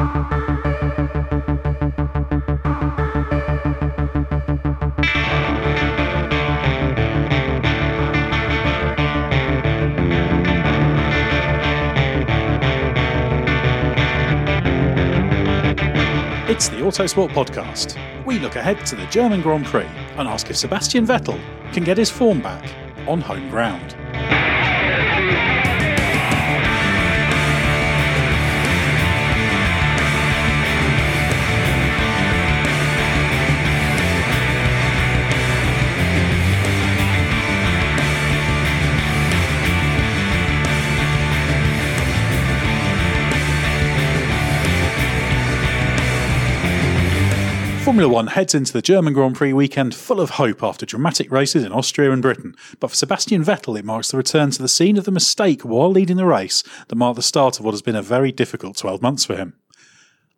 It's the Autosport Podcast. We look ahead to the German Grand Prix and ask if Sebastian Vettel can get his form back on home ground. Formula One heads into the German Grand Prix weekend full of hope after dramatic races in Austria and Britain. But for Sebastian Vettel, it marks the return to the scene of the mistake while leading the race that marked the start of what has been a very difficult 12 months for him.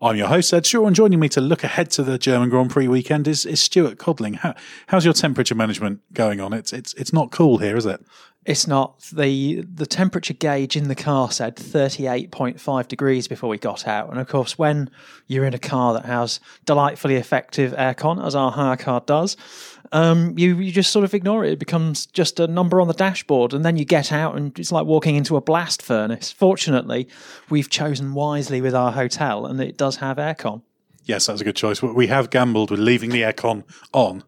I'm your host, Edd Straw, and joining me to look ahead to the German Grand Prix weekend is, is Stuart Codling. How, how's your temperature management going on? It's, it's, it's not cool here, is it? It's not. The the temperature gauge in the car said 38.5 degrees before we got out. And of course, when you're in a car that has delightfully effective aircon, as our hire car does, um, you, you just sort of ignore it. It becomes just a number on the dashboard. And then you get out and it's like walking into a blast furnace. Fortunately, we've chosen wisely with our hotel and it does have aircon. Yes, that's a good choice. We have gambled with leaving the aircon on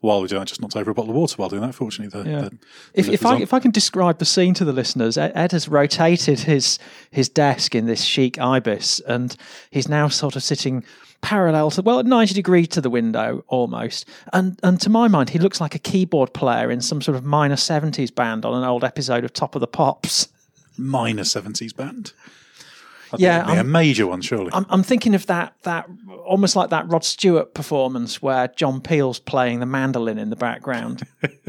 while we do that, just knocked over a bottle of water while doing that. Fortunately, the, Yeah. the, the If, if I on. if I can describe the scene to the listeners, Ed, Ed has rotated his his desk in this chic ibis, and he's now sort of sitting parallel to well, at ninety degrees to the window almost. And and to my mind, he looks like a keyboard player in some sort of minor seventies band on an old episode of Top of the Pops. minor 70s band. Think Yeah, that'd be a I'm- major one, surely. I'm, I'm thinking of that that almost like that Rod Stewart performance where John Peel's playing the mandolin in the background.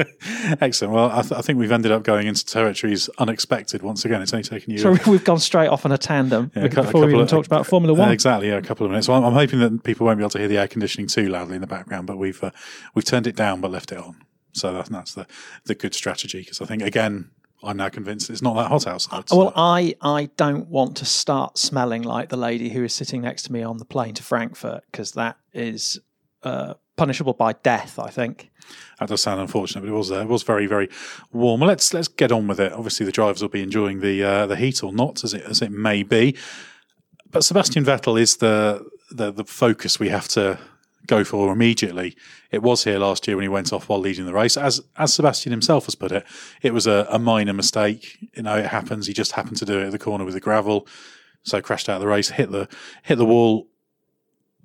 Excellent. Well, I, th- I think we've ended up going into territories unexpected once again. It's only taken you so we've gone straight off on a tandem Yeah, a cou- a before we even of- talked about Formula Uh, One. exactly, yeah, a couple of minutes. Well, I'm, I'm hoping that people won't be able to hear the air conditioning too loudly in the background, but we've uh, we've turned it down but left it on. So that, that's the the good strategy because I think again I'm now convinced it's not that hot outside. so- Well, I, I don't want to start smelling like the lady who is sitting next to me on the plane to Frankfurt because that is uh, punishable by death. I think. That does sound unfortunate, but it was uh, it was very very warm. Well, let's let's get on with it. Obviously, the drivers will be enjoying the uh, the heat or not, as it as it may be. But Sebastian Vettel is the the the focus we have to go for immediately. It was here last year when he went off while leading the race. As as Sebastian himself has put it, it was a, a minor mistake. You know, it happens. He just happened to do it at the corner with the gravel. so crashed out of the race, hit the hit the wall.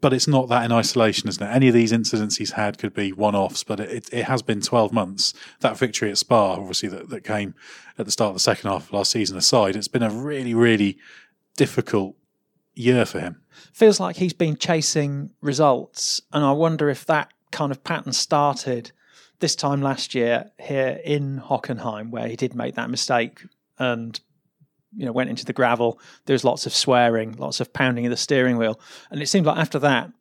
But it's not that in isolation, isn't it? Any of these incidents he's had could be one-offs, but it, it has been 12 months. That victory at Spa, obviously, that, that came at the start of the second half of last season aside, it's been a really, really difficult year for him. Feels like he's been chasing results, and I wonder if that kind of pattern started this time last year here in Hockenheim, where he did make that mistake and you know went into the gravel. There was lots of swearing, lots of pounding of the steering wheel, and it seemed like after that,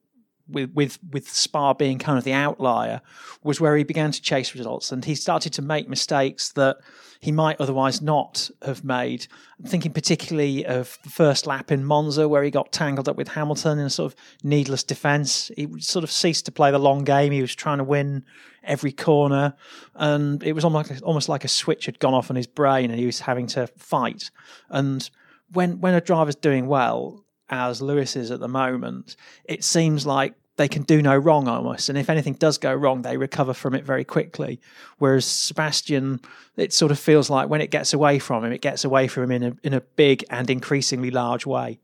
with with with Spa being kind of the outlier, was where he began to chase results, and he started to make mistakes that he might otherwise not have made. I'm thinking particularly of the first lap in Monza, where he got tangled up with Hamilton in a sort of needless defence. He sort of ceased to play the long game. He was trying to win every corner, and it was almost like a switch had gone off in his brain, and he was having to fight. And when when a driver's doing well, as Lewis is at the moment, it seems like they can do no wrong almost. And if anything does go wrong, they recover from it very quickly. Whereas Sebastian, it sort of feels like when it gets away from him, it gets away from him in a, in a big and increasingly large way.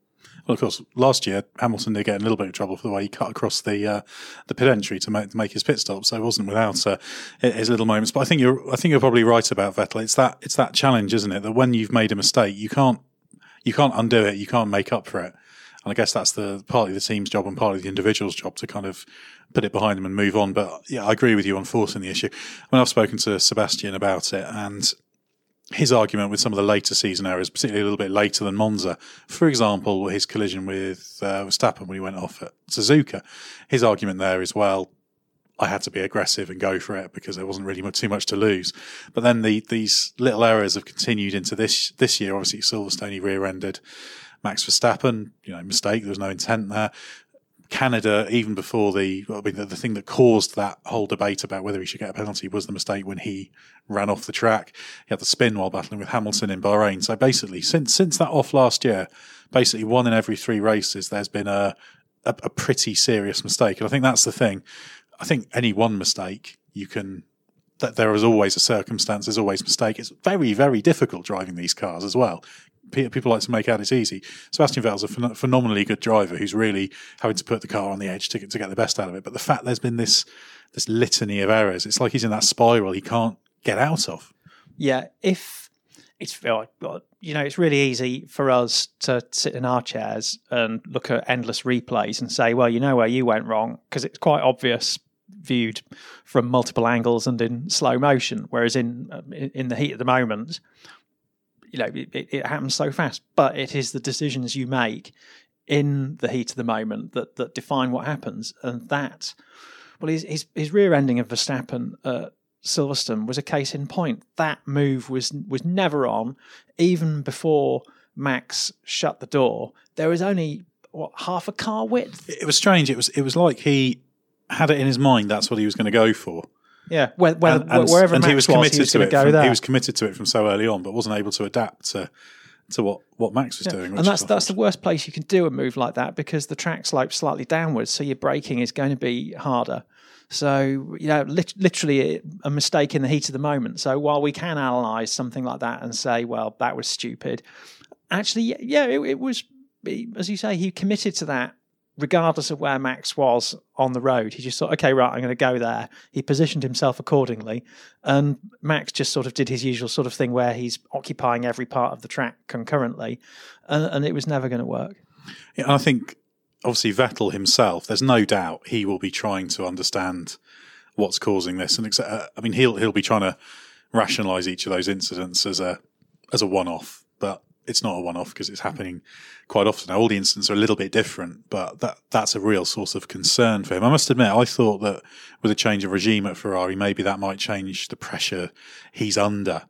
Well, of course, last year Hamilton did get a little bit of trouble for the way he cut across the uh, the pit entry to make, to make his pit stop, so it wasn't without uh, his little moments. But I think you're I think you're probably right about Vettel. It's that it's that challenge, isn't it? That when you've made a mistake, you can't you can't undo it. You can't make up for it. And I guess that's the partly the team's job and partly the individual's job to kind of put it behind them and move on. But yeah, I agree with you on forcing the issue. I mean, I've spoken to Sebastian about it and his argument with some of the later season errors, particularly a little bit later than Monza, for example, his collision with uh, Verstappen when he went off at Suzuka, his argument there is, well, I had to be aggressive and go for it because there wasn't really too much to lose. But then the, these little errors have continued into this this year. Obviously, Silverstone he rear-ended Max Verstappen, you know, mistake. There was no intent there. Canada, even before the, I mean, the, the, thing that caused that whole debate about whether he should get a penalty was the mistake when he ran off the track. He had the spin while battling with Hamilton in Bahrain. So basically, since since that off last year, basically one in every three races, there's been a, a, a pretty serious mistake. And I think that's the thing. I think any one mistake you can that there is always a circumstance, there's always mistake. It's very, very difficult driving these cars as well people like to make out it's easy. Sebastian Vettel's a phen- phenomenally good driver who's really having to put the car on the edge to get, to get the best out of it. But the fact there's been this this litany of errors, it's like he's in that spiral he can't get out of. Yeah, if it's you know it's really easy for us to sit in our chairs and look at endless replays and say, well, you know where you went wrong because it's quite obvious viewed from multiple angles and in slow motion. Whereas in um, in the heat of the moment, you know it, it happens so fast but it is the decisions you make in the heat of the moment that that define what happens. And that well his his, his rear ending of Verstappen at Silverstone was a case in point. That move was was never on. Even before Max shut the door there was only what half a car width? It was strange. It was it was like he had it in his mind that's what he was going to go for yeah, where, where, and, and, wherever and Max he was committed was, he was to it. From, there. He was committed to it from so early on, but wasn't able to adapt to to what, what Max was yeah. doing. And that's that's the worst place you can do a move like that because the track slopes slightly downwards, so your braking is going to be harder. So you know, literally a mistake in the heat of the moment. So while we can analyze something like that and say, well, that was stupid, actually, yeah, it, it was. As you say, he committed to that regardless of where Max was on the road, he just thought, okay, right, I'm going to go there. He positioned himself accordingly. And Max just sort of did his usual sort of thing where he's occupying every part of the track concurrently. And, and it was never going to work. Yeah, I think obviously Vettel himself, there's no doubt he will be trying to understand what's causing this. And uh, I mean, he'll, he'll be trying to rationalize each of those incidents as a, as a one off. It's not a one off because it's happening quite often. Now, all the incidents are a little bit different, but that that's a real source of concern for him. I must admit, I thought that with a change of regime at Ferrari, maybe that might change the pressure he's under.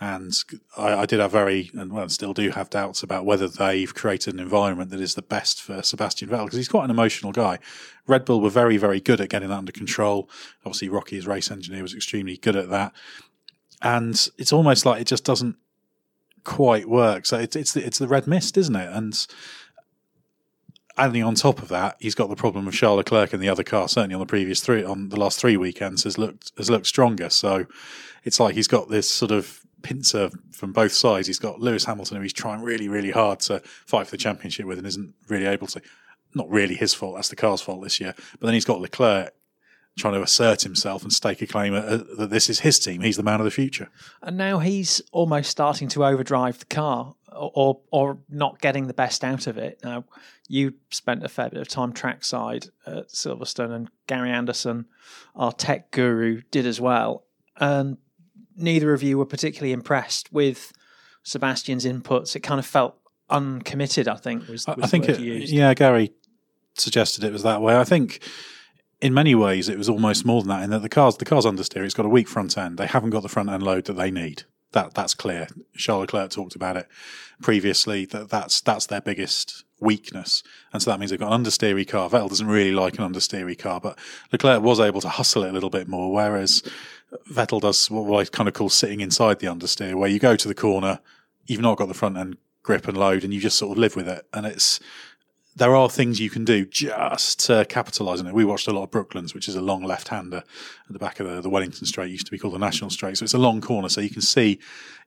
And I, I did have very, and well, still do have doubts about whether they've created an environment that is the best for Sebastian Vettel because he's quite an emotional guy. Red Bull were very, very good at getting that under control. Obviously, Rocky, as race engineer, was extremely good at that. And it's almost like it just doesn't quite work. So it's it's the, it's the red mist, isn't it? And adding on top of that, he's got the problem of Charles Leclerc in the other car. Certainly on the previous three, on the last three weekends, has looked has looked stronger. So it's like he's got this sort of pincer from both sides. He's got Lewis Hamilton, who he's trying really, really hard to fight for the championship with, and isn't really able to. Not really his fault. That's the car's fault this year. But then he's got Leclerc trying to assert himself and stake a claim that this is his team. He's the man of the future. And now he's almost starting to overdrive the car or or not getting the best out of it. Now, you spent a fair bit of time trackside at Silverstone, and Gary Anderson, our tech guru, did as well. And neither of you were particularly impressed with Sebastian's inputs. It kind of felt uncommitted. I think was, was I think it, yeah, Gary suggested it was that way. I think in many ways it was almost more than that in that the cars the car's understeer it's got a weak front end. They haven't got the front end load that they need. That that's clear. Charles Leclerc talked about it previously that that's that's their biggest weakness. And so that means they've got an understeery car. Vettel doesn't really like an understeery car but Leclerc was able to hustle it a little bit more whereas Vettel does what I kind of call sitting inside the understeer where you go to the corner you've not got the front end grip and load and you just sort of live with it. And it's there are things you can do just to capitalise on it. We watched a lot of Brooklands, which is a long left-hander at the back of the, the Wellington Straight. Used to be called the National Straight, so it's a long corner. So you can see,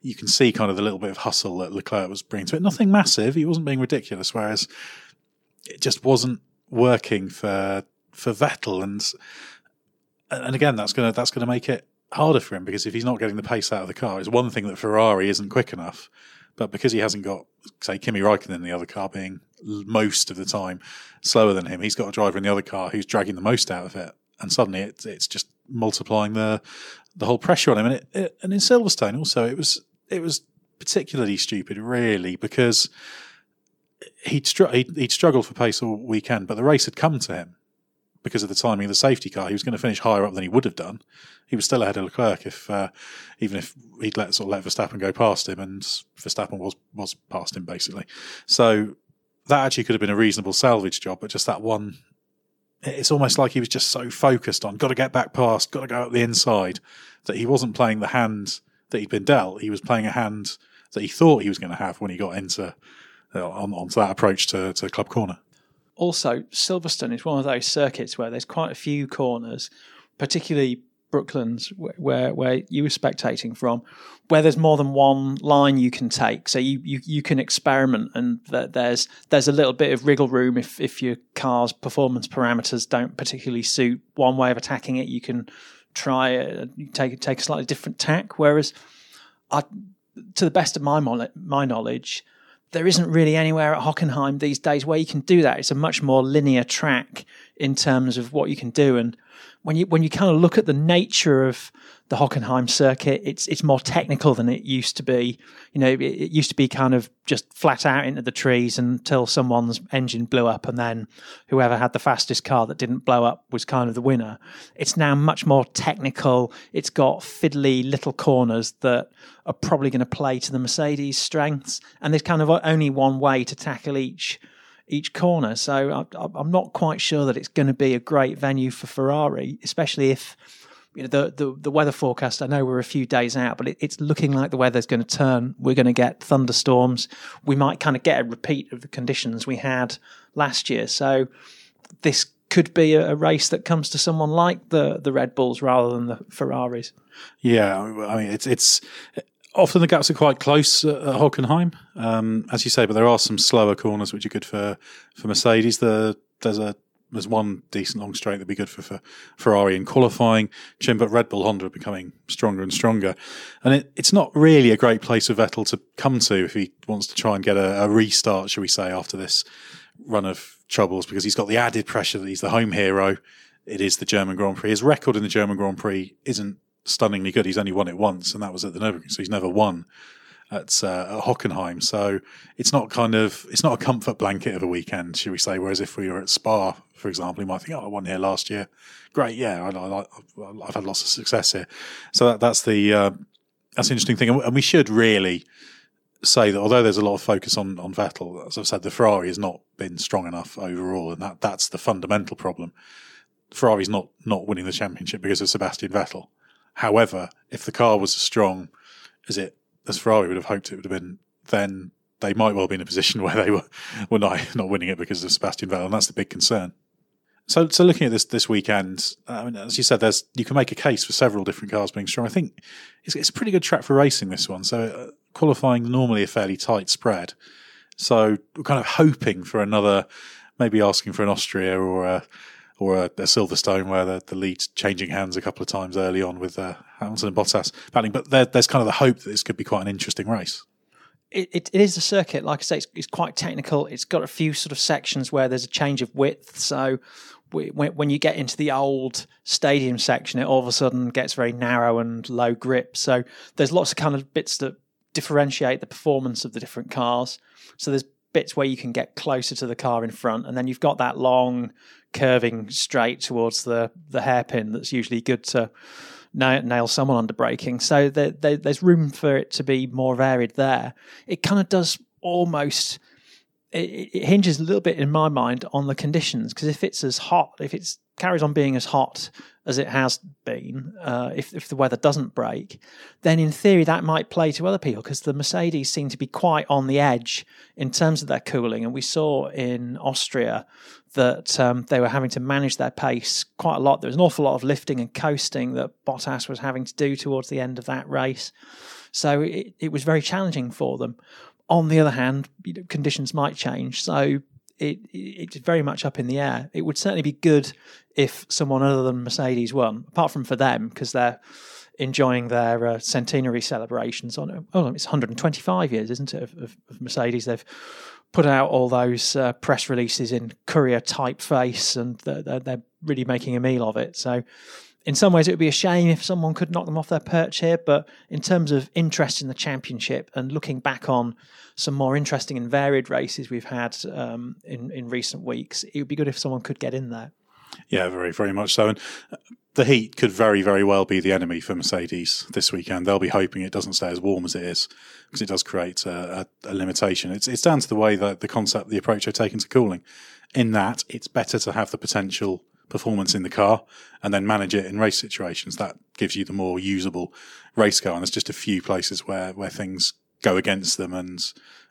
you can see kind of the little bit of hustle that Leclerc was bringing to it. Nothing massive. He wasn't being ridiculous. Whereas it just wasn't working for for Vettel, and and again, that's gonna that's gonna make it harder for him because if he's not getting the pace out of the car, it's one thing that Ferrari isn't quick enough. But because he hasn't got, say, Kimi Raikkonen in the other car being most of the time slower than him, he's got a driver in the other car who's dragging the most out of it. And suddenly it's, it's just multiplying the the whole pressure on him. And, it, it, and in Silverstone also, it was it was particularly stupid, really, because he'd, str- he'd, he'd struggled for pace all weekend, but the race had come to him because of the timing of the safety car. He was going to finish higher up than he would have done. He was still ahead of Leclerc if, uh, even if he'd let sort of let Verstappen go past him, and Verstappen was was past him basically. So that actually could have been a reasonable salvage job, but just that one. It's almost like he was just so focused on got to get back past, got to go up the inside, that he wasn't playing the hand that he'd been dealt. He was playing a hand that he thought he was going to have when he got into uh, on, onto that approach to, to Club Corner also Silverstone is one of those circuits where there's quite a few corners, particularly Brooklands, where where you were spectating from, where there's more than one line you can take. So you you, you can experiment, and there's there's a little bit of wriggle room if if your car's performance parameters don't particularly suit one way of attacking it. You can try it, take take a slightly different tack. Whereas, I, to the best of my my knowledge, there isn't really anywhere at Hockenheim these days where you can do that. It's a much more linear track in terms of what you can do. And when you when you kind of look at the nature of the Hockenheim circuit, it's it's more technical than it used to be. You know, it, it, used to be kind of just flat out into the trees until someone's engine blew up, and then whoever had the fastest car that didn't blow up was kind of the winner. It's now much more technical. It's got fiddly little corners that are probably going to play to the Mercedes strengths, and there's kind of only one way to tackle each each corner. So I, I'm not quite sure that it's going to be a great venue for Ferrari, especially if you know the, the, the weather forecast. I know we're a few days out, but it, it's looking like the weather's going to turn. We're going to get thunderstorms. We might kind of get a repeat of the conditions we had last year. So this could be a, a race that comes to someone like the the Red Bulls rather than the Ferraris. Yeah, I mean it's it's often the gaps are quite close at Hockenheim, um, as you say, but there are some slower corners which are good for, for Mercedes. The, there's a there's one decent long straight that'd be good for, for Ferrari in qualifying. But Red Bull Honda are becoming stronger and stronger, and it, it's not really a great place for Vettel to come to if he wants to try and get a, a restart, shall we say, after this run of troubles, because he's got the added pressure that he's the home hero. It is the German Grand Prix. His record in the German Grand Prix isn't stunningly good. He's only won it once, and that was at the Nürburgring. So he's never won at, uh, at Hockenheim. So it's not kind of it's not a comfort blanket of a weekend, should we say? Whereas if we were at Spa, for example, you might think, "Oh, I won here last year. Great, yeah, I, have had lots of success here." So that, that's the uh, that's the interesting thing, and we should really say that although there's a lot of focus on on Vettel, as I've said, the Ferrari has not been strong enough overall, and that that's the fundamental problem. Ferrari's not not winning the championship because of Sebastian Vettel. However, if the car was as strong as it as Ferrari would have hoped it would have been, then they might well be in a position where they were were not not winning it because of Sebastian Vettel, and that's the big concern. So, so looking at this this weekend, I mean, as you said, there's you can make a case for several different cars being strong. I think it's, it's a pretty good track for racing this one. So, uh, qualifying normally a fairly tight spread. So, we're kind of hoping for another, maybe asking for an Austria or a or a, a Silverstone where the, the lead's changing hands a couple of times early on with uh, Hamilton and Bottas battling. But there, there's kind of the hope that this could be quite an interesting race. It, it, it is a circuit, like I say, it's, it's, quite technical. It's got a few sort of sections where there's a change of width. So we, when, when, you get into the old stadium section, it all of a sudden gets very narrow and low grip. So there's lots of kind of bits that differentiate the performance of the different cars. So there's bits where you can get closer to the car in front, and then you've got that long curving straight towards the the hairpin that's usually good to nail, someone under braking. So there, there, there's room for it to be more varied there. It kind of does almost. It hinges a little bit in my mind on the conditions because if it's as hot, if it's carries on being as hot as it has been, uh, if, if the weather doesn't break, then in theory that might play to other people because the Mercedes seem to be quite on the edge in terms of their cooling. And we saw in Austria that um, they were having to manage their pace quite a lot. There was an awful lot of lifting and coasting that Bottas was having to do towards the end of that race. So it, it was very challenging for them. On the other hand, you know, conditions might change. So it, it's very much up in the air. It would certainly be good if someone other than Mercedes won, apart from for them because they're enjoying their uh, centenary celebrations on. Oh, it's 125 years, isn't it, of, of, of Mercedes? They've put out all those uh, press releases in courier typeface, and they're, they're really making a meal of it. So in some ways, it would be a shame if someone could knock them off their perch here. But in terms of interest in the championship and looking back on some more interesting and varied races we've had um, in in recent weeks, it would be good if someone could get in there. Yeah, very, very much so. And uh, the heat could very, very well be the enemy for Mercedes this weekend. They'll be hoping it doesn't stay as warm as it is because it does create a, a, a, limitation. It's, it's down to the way that the concept, the approach they're taking to cooling. In that, it's better to have the potential performance in the car and then manage it in race situations. That gives you the more usable race car. And there's just a few places where, where things go against them. And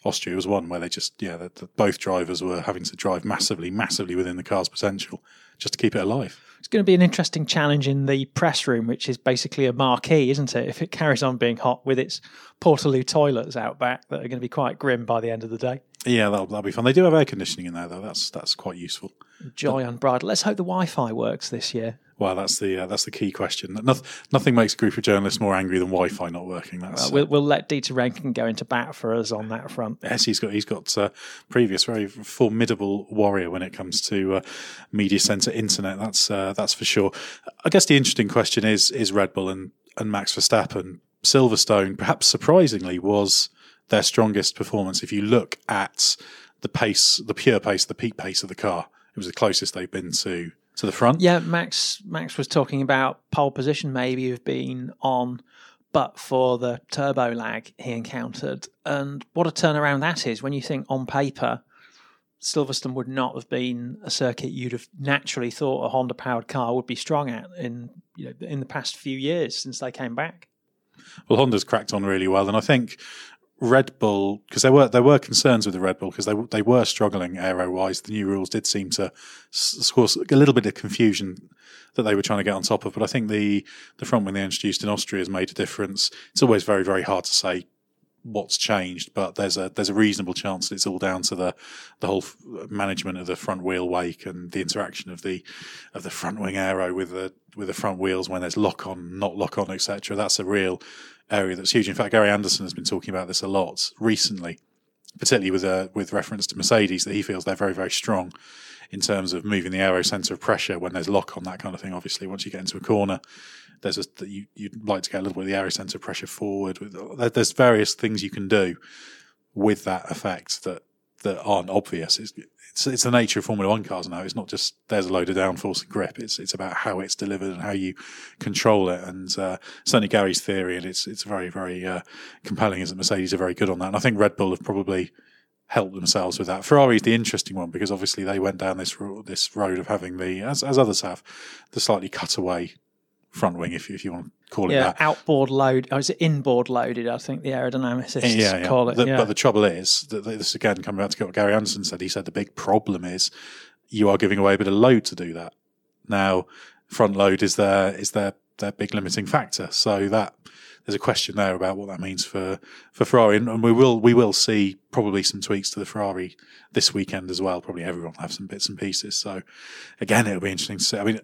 Austria was one where they just, yeah, the, the, both drivers were having to drive massively, massively within the car's potential just to keep it alive. It's going to be an interesting challenge in the press room, which is basically a marquee, isn't it? If it carries on being hot with its Portaloo toilets out back that are going to be quite grim by the end of the day. Yeah, that'll, that'll be fun. They do have air conditioning in there, though. That's that's quite useful. Joy but, unbridled. Let's hope the Wi-Fi works this year. Well, that's the uh, that's the key question. Nothing, nothing makes a group of journalists more angry than Wi-Fi not working. That's, uh, we'll, we'll let Dieter Rencken go into bat for us on that front. Yes, he's got he's got uh, previous very formidable warrior when it comes to uh, media center internet. That's uh, that's for sure. I guess the interesting question is is Red Bull and and Max Verstappen. Silverstone, perhaps surprisingly, was their strongest performance. If you look at the pace, the pure pace, the peak pace of the car, it was the closest they've been to to the front. Yeah, Max Max was talking about pole position maybe have been on, but for the turbo lag he encountered, and what a turnaround that is when you think on paper. Silverstone would not have been a circuit you'd have naturally thought a Honda powered car would be strong at in you know in the past few years since they came back. Well, Honda's cracked on really well, and I think Red Bull because there were there were concerns with the Red Bull because they they were struggling aero wise. The new rules did seem to cause a little bit of confusion that they were trying to get on top of. But I think the the front wing they introduced in Austria has made a difference. It's always very very hard to say what's changed, but there's a there's a reasonable chance that it's all down to the the whole management of the front wheel wake and the interaction of the of the front wing aero with the with the front wheels when there's lock on, not lock on, etc. That's a real area that's huge. In fact, Gary Anderson has been talking about this a lot recently, particularly with uh, with reference to Mercedes, that he feels they're very very strong in terms of moving the aero center of pressure when there's lock on that kind of thing. Obviously, once you get into a corner, there's a, you, would like to get a little bit of the aero center of pressure forward. There's various things you can do with that effect that that aren't obvious. It's, it's, it's the nature of Formula One cars now. It's not just there's a load of downforce and grip. It's it's about how it's delivered and how you control it. And uh, certainly Gary's theory, and it's it's very very uh, compelling, is that Mercedes are very good on that. And I think Red Bull have probably helped themselves with that. Ferrari's the interesting one because obviously they went down this this road of having the as as others have the slightly cutaway front wing, if, if you want to call it yeah, that. outboard load. Or is it inboard loaded? I think the aerodynamicists yeah, yeah. call it. The, yeah. But the trouble is, that this again coming back to what Gary Anderson said. He said the big problem is you are giving away a bit of load to do that. Now, front load is their is their their big limiting factor. So that there's a question there about what that means for for Ferrari, and, and we will we will see probably some tweaks to the Ferrari this weekend as well. Probably everyone will have some bits and pieces. So again, it'll be interesting to see. I mean,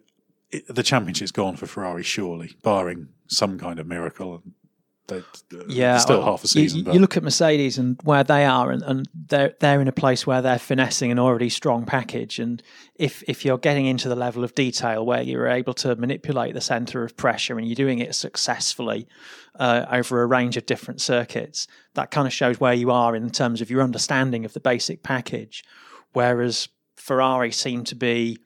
the championship's gone for Ferrari, surely, barring some kind of miracle. And they, yeah, still half a season. You, but you look at Mercedes and where they are, and, and they're they're in a place where they're finessing an already strong package. And if if you're getting into the level of detail where you're able to manipulate the center of pressure and you're doing it successfully uh, over a range of different circuits, that kind of shows where you are in terms of your understanding of the basic package. Whereas Ferrari seem to be,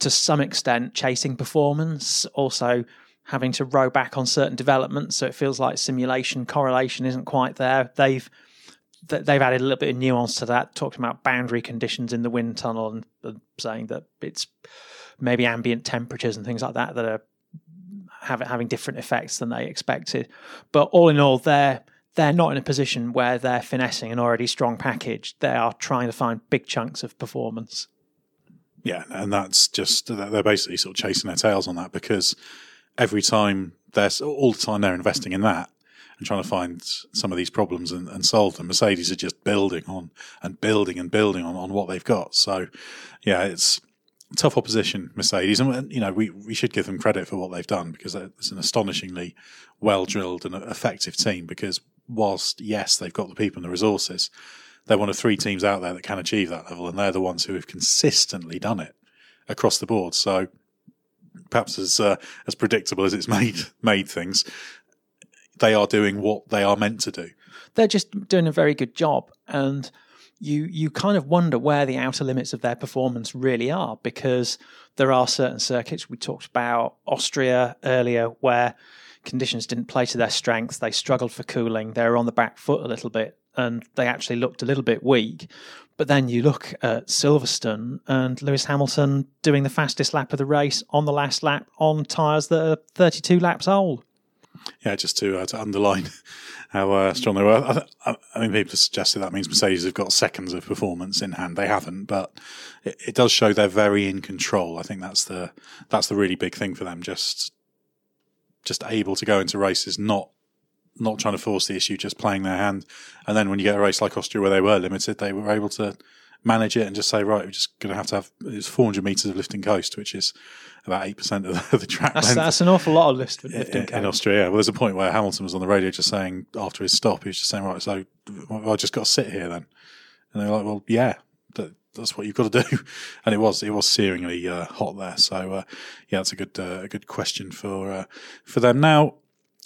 to some extent, chasing performance, also having to row back on certain developments. So it feels like simulation correlation isn't quite there. They've they've added a little bit of nuance to that, talking about boundary conditions in the wind tunnel and, saying that it's maybe ambient temperatures and things like that that are have, having different effects than they expected. But all in all, they're they're not in a position where they're finessing an already strong package. They are trying to find big chunks of performance. Yeah, and that's just they're basically sort of chasing their tails on that because every time they're all the time they're investing in that and trying to find some of these problems and, and solve them. Mercedes are just building on and building and building on, on what they've got. So, yeah, it's tough opposition, Mercedes, and you know we we should give them credit for what they've done because it's an astonishingly well drilled and effective team. Because whilst yes, they've got the people and the resources, they're one of three teams out there that can achieve that level, and they're the ones who have consistently done it across the board. So perhaps as uh, as predictable as it's made made things, they are doing what they are meant to do. They're just doing a very good job, and you you kind of wonder where the outer limits of their performance really are because there are certain circuits we talked about Austria earlier where conditions didn't play to their strengths. They struggled for cooling. They were on the back foot a little bit, and they actually looked a little bit weak. But then you look at Silverstone and Lewis Hamilton doing the fastest lap of the race on the last lap on tyres that are 32 laps old. Yeah, just to uh, to underline how uh, strong they were. I, I, mean, people suggested that means Mercedes have got seconds of performance in hand. They haven't, but it, it does show they're very in control. I think that's the that's the really big thing for them. Just just able to go into races, not not trying to force the issue, just playing their hand. And then when you get a race like Austria where they were limited, they were able to manage it and just say, right, we're just going to have to have it's 400 meters of lifting coast, which is about 8% of the, the track that's, length. That's an awful lot of lifting in, coast. In Austria, well, there's a point where Hamilton was on the radio just saying, after his stop, he was just saying, right, so I just got to sit here then. And they were like, well, yeah, that, that's what you've got to do. And it was, it was searingly uh, hot there. So, uh, yeah, that's a good, uh, a good question for, uh, for them. Now,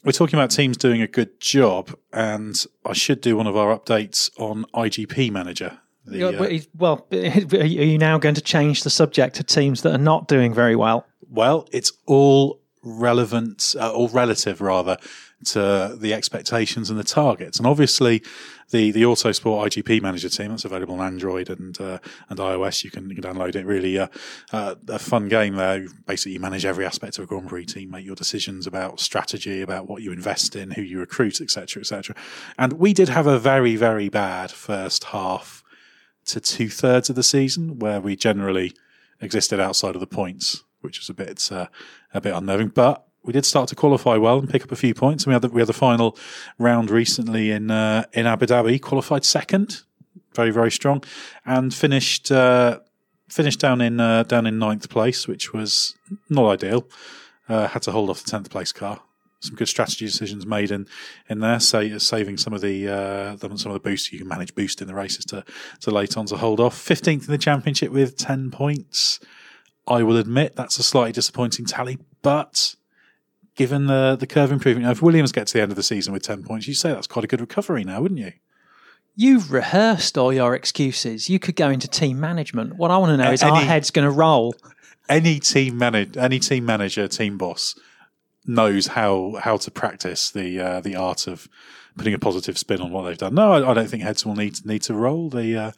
we're talking about teams doing a good job, and I should do one of our updates on IGP Manager. The, uh, well, are you now going to change the subject to teams that are not doing very well? Well, it's all relevant, uh, or relative rather, to the expectations and the targets. And obviously, the the Autosport IGP Manager team that's available on Android and uh, and iOS. You can you can download it. Really, uh, uh, a fun game there. Basically, you manage every aspect of a Grand Prix team, make your decisions about strategy, about what you invest in, who you recruit, etc., etc. And we did have a very very bad first half to two thirds of the season, where we generally existed outside of the points, which was a bit uh, a bit unnerving, but we did start to qualify well and pick up a few points. And we had the, we had the final round recently in uh, in Abu Dhabi, qualified second, very very strong, and finished uh, finished down in uh, down in ninth place, which was not ideal. Uh, had to hold off the tenth place car. Some good strategy decisions made in in there, say, saving some of the uh, some of the boosts you can manage boost in the races to to late on to hold off. Fifteenth in the championship with ten points. I will admit that's a slightly disappointing tally, but given the the curve improvement. if Williams gets to the end of the season with ten points, you'd say that's quite a good recovery now, wouldn't you? You've rehearsed all your excuses. You could go into team management. What I want to know is any, our head's going to roll. Any team manager, any team manager, team boss knows how how to practice the uh, the art of putting a positive spin on what they've done. No, I, I don't think heads will need need to roll. The uh,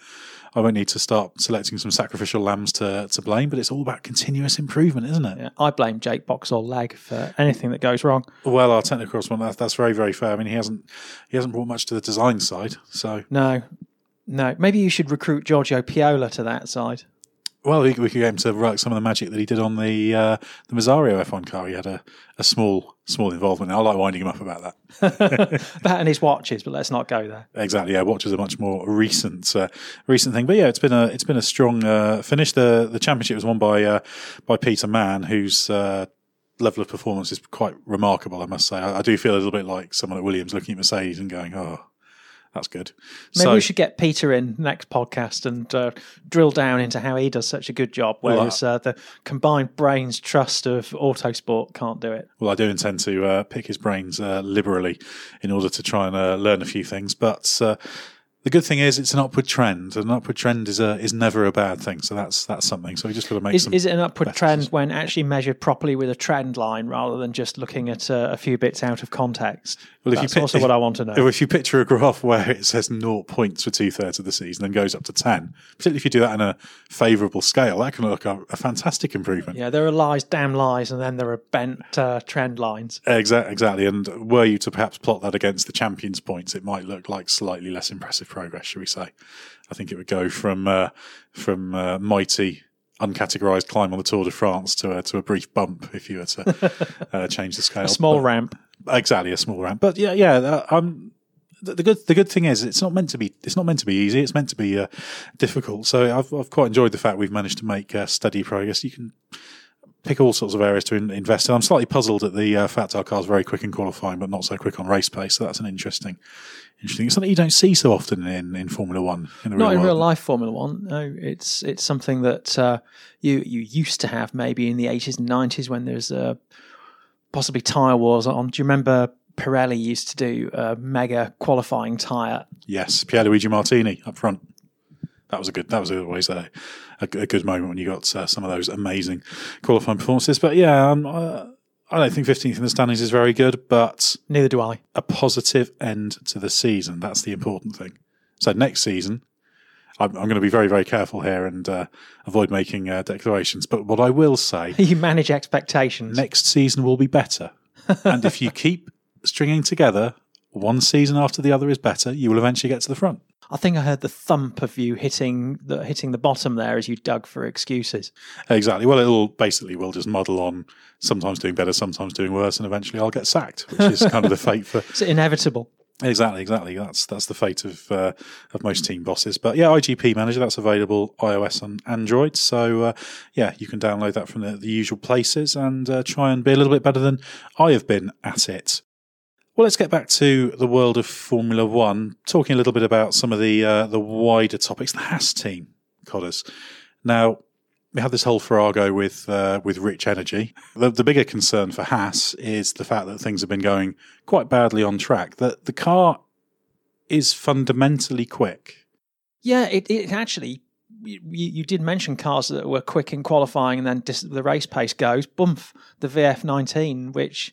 I won't need to start selecting some sacrificial lambs to, to blame, but it's all about continuous improvement, isn't it? Yeah, I blame Jake Boxall-Legge for anything that goes wrong. Well, our technical one that's, that's very very fair. I mean, he hasn't he hasn't brought much to the design side, so no, no. Maybe you should recruit Giorgio Piola to that side. Well, we, we could get him to work some of the magic that he did on the uh, the Merzario F1 car. He had a, a small small involvement. I like winding him up about that. that and his watches, but let's not go there. Exactly. Yeah, watches are much more recent uh, recent thing. But yeah, it's been a it's been a strong uh, finish. The the championship was won by uh, by Peter Mann, whose uh, level of performance is quite remarkable. I must say. I, I do feel a little bit like someone at Williams looking at Mercedes and going, "Oh, that's good." Maybe So- we should get Peter in next podcast and uh, drill down into how he does such a good job, Well, whereas uh, the combined brains trust of Autosport can't do it. Well, I do intend to uh, pick his brains uh, liberally in order to try and uh, learn a few things. But uh, the good thing is, it's an upward trend. An upward trend is a, is never a bad thing. So that's that's something. So we just got to make Is, some. is it an upward trend when actually measured properly with a trend line rather than just looking at uh, a few bits out of context? Well, if That's you also what I want to know. If you picture a graph where it says naught points for two thirds of the season, then goes up to ten, particularly if you do that in a favourable scale, that can look a, a fantastic improvement. yeah, there are lies, damn lies, and then there are bent uh, trend lines. Exactly, exactly. And were you to perhaps plot that against the champions' points, it might look like slightly less impressive progress, shall we say? I think it would go from uh, from uh, mighty uncategorized climb on the Tour de France to a, to a brief bump if you were to uh, change the scale. A small But- ramp. Exactly a small ramp. But yeah, yeah. Uh, um, the, good the good thing is it's not meant to be it's not meant to be easy. It's meant to be uh, difficult. So I've I've quite enjoyed the fact we've managed to make uh, steady progress. You can pick all sorts of areas to in, invest in. I'm slightly puzzled at the uh, fact our car's very quick in qualifying, but not so quick on race pace. So that's an interesting, interesting. It's something you don't see so often in, in Formula One. In the Not in world. real life Formula One. No, it's it's something that uh, you you used to have maybe in the eighties and nineties when there's uh, possibly tire wars on. Do you remember Pirelli used to do a mega qualifying tire? Yes, Pierluigi Martini up front. That was a good. That was always a, a, a good moment when you got uh, some of those amazing qualifying performances. But yeah, um, uh, I don't think 15th in the standings is very good, but Neither do I. a positive end to the season. That's the important thing. So next season, I'm, I'm going to be very, very careful here and uh, avoid making uh, declarations. But what I will say, You manage expectations. next season will be better. and if you keep stringing together, one season after the other is better, you will eventually get to the front. I think I heard the thump of you hitting the hitting the bottom there as you dug for excuses. Exactly. Well, it'll basically we'll just muddle on, sometimes doing better, sometimes doing worse, and eventually I'll get sacked, which is kind of the fate for It's inevitable. Exactly, exactly. That's that's the fate of uh, of most team bosses. But yeah, IGP Manager that's available iOS and Android. So uh, yeah, you can download that from the, the usual places and uh, try and be a little bit better than I have been at it. Well, let's get back to the world of Formula One, talking a little bit about some of the uh, the wider topics. The Haas team, Codders. Now, we had this whole farrago with uh, with Rich Energy. The, the bigger concern for Haas is the fact that things have been going quite badly on track. That the car is fundamentally quick. Yeah, it, it actually. You, you did mention cars that were quick in qualifying, and then dis- the race pace goes bump the VF19, which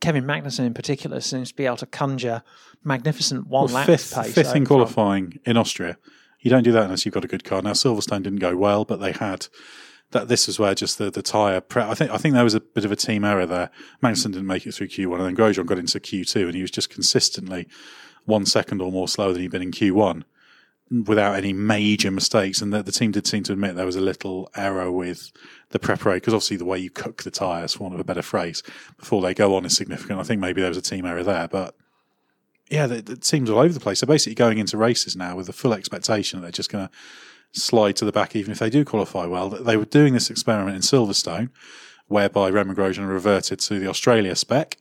Kevin Magnussen in particular seems to be able to conjure magnificent one Well, lap fifth, pace. fifth in from. qualifying in Austria. You don't do that unless you've got a good car. Now Silverstone didn't go well, but they had that. This is where just the the tire. Pre- I think I think there was a bit of a team error there. Magnussen didn't make it through Q1, and then Grosjean got into Q2, and he was just consistently one second or more slower than he'd been in Q1 without any major mistakes. And the, the team did seem to admit there was a little error with the preparation because obviously the way you cook the tyres, for want of a better phrase, before they go on is significant. I think maybe there was a team error there, but yeah, the, the teams all over the place. They're basically going into races now with the full expectation that they're just going to slide to the back, even if they do qualify well. They were doing this experiment in Silverstone, whereby Romain Grosjean reverted to the Australia spec.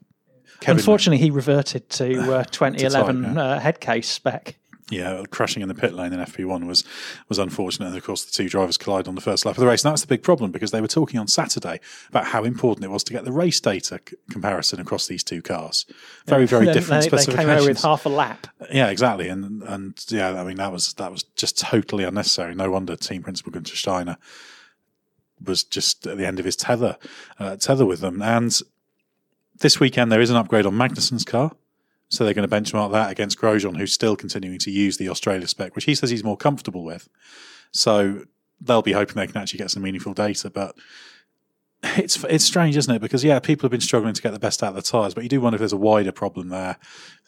Kevin- Unfortunately, he reverted to uh, 2011 yeah. uh, head case spec. Yeah, crashing in the pit lane in FP1 was was unfortunate. And of course, the two drivers collided on the first lap of the race. And that's the big problem because they were talking on Saturday about how important it was to get the race data c- comparison across these two cars. Very, very different they, they came out with half a lap. Yeah, exactly, and and yeah, I mean that was that was just totally unnecessary. No wonder team principal Guenther Steiner was just at the end of his tether uh, tether with them. And this weekend there is an upgrade on Magnussen's car, so they're going to benchmark that against Grosjean, who's still continuing to use the Australia spec, which he says he's more comfortable with. So they'll be hoping they can actually get some meaningful data, but. It's it's strange, isn't it? Because yeah, people have been struggling to get the best out of the tires, but you do wonder if there's a wider problem there,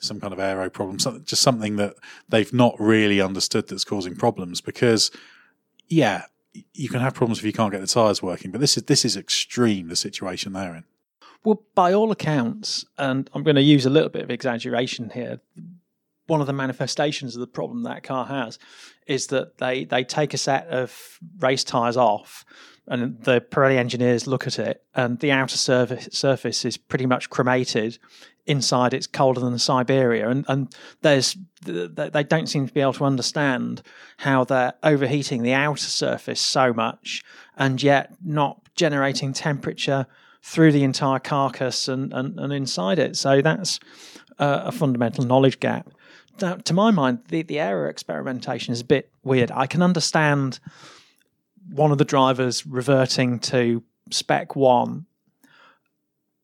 some kind of aero problem, some, just something that they've not really understood that's causing problems. Because yeah, you can have problems if you can't get the tyres working. But this is this is extreme the situation they're in. Well, by all accounts, and I'm going to use a little bit of exaggeration here, one of the manifestations of the problem that car has is that they, they take a set of race tyres off and the Pirelli engineers look at it and the outer surface, surface is pretty much cremated inside. It's colder than Siberia and, and there's they don't seem to be able to understand how they're overheating the outer surface so much and yet not generating temperature through the entire carcass and, and, and inside it. So that's uh, a fundamental knowledge gap. Now, to my mind, the, the experimentation is a bit weird. I can understand one of the drivers reverting to spec one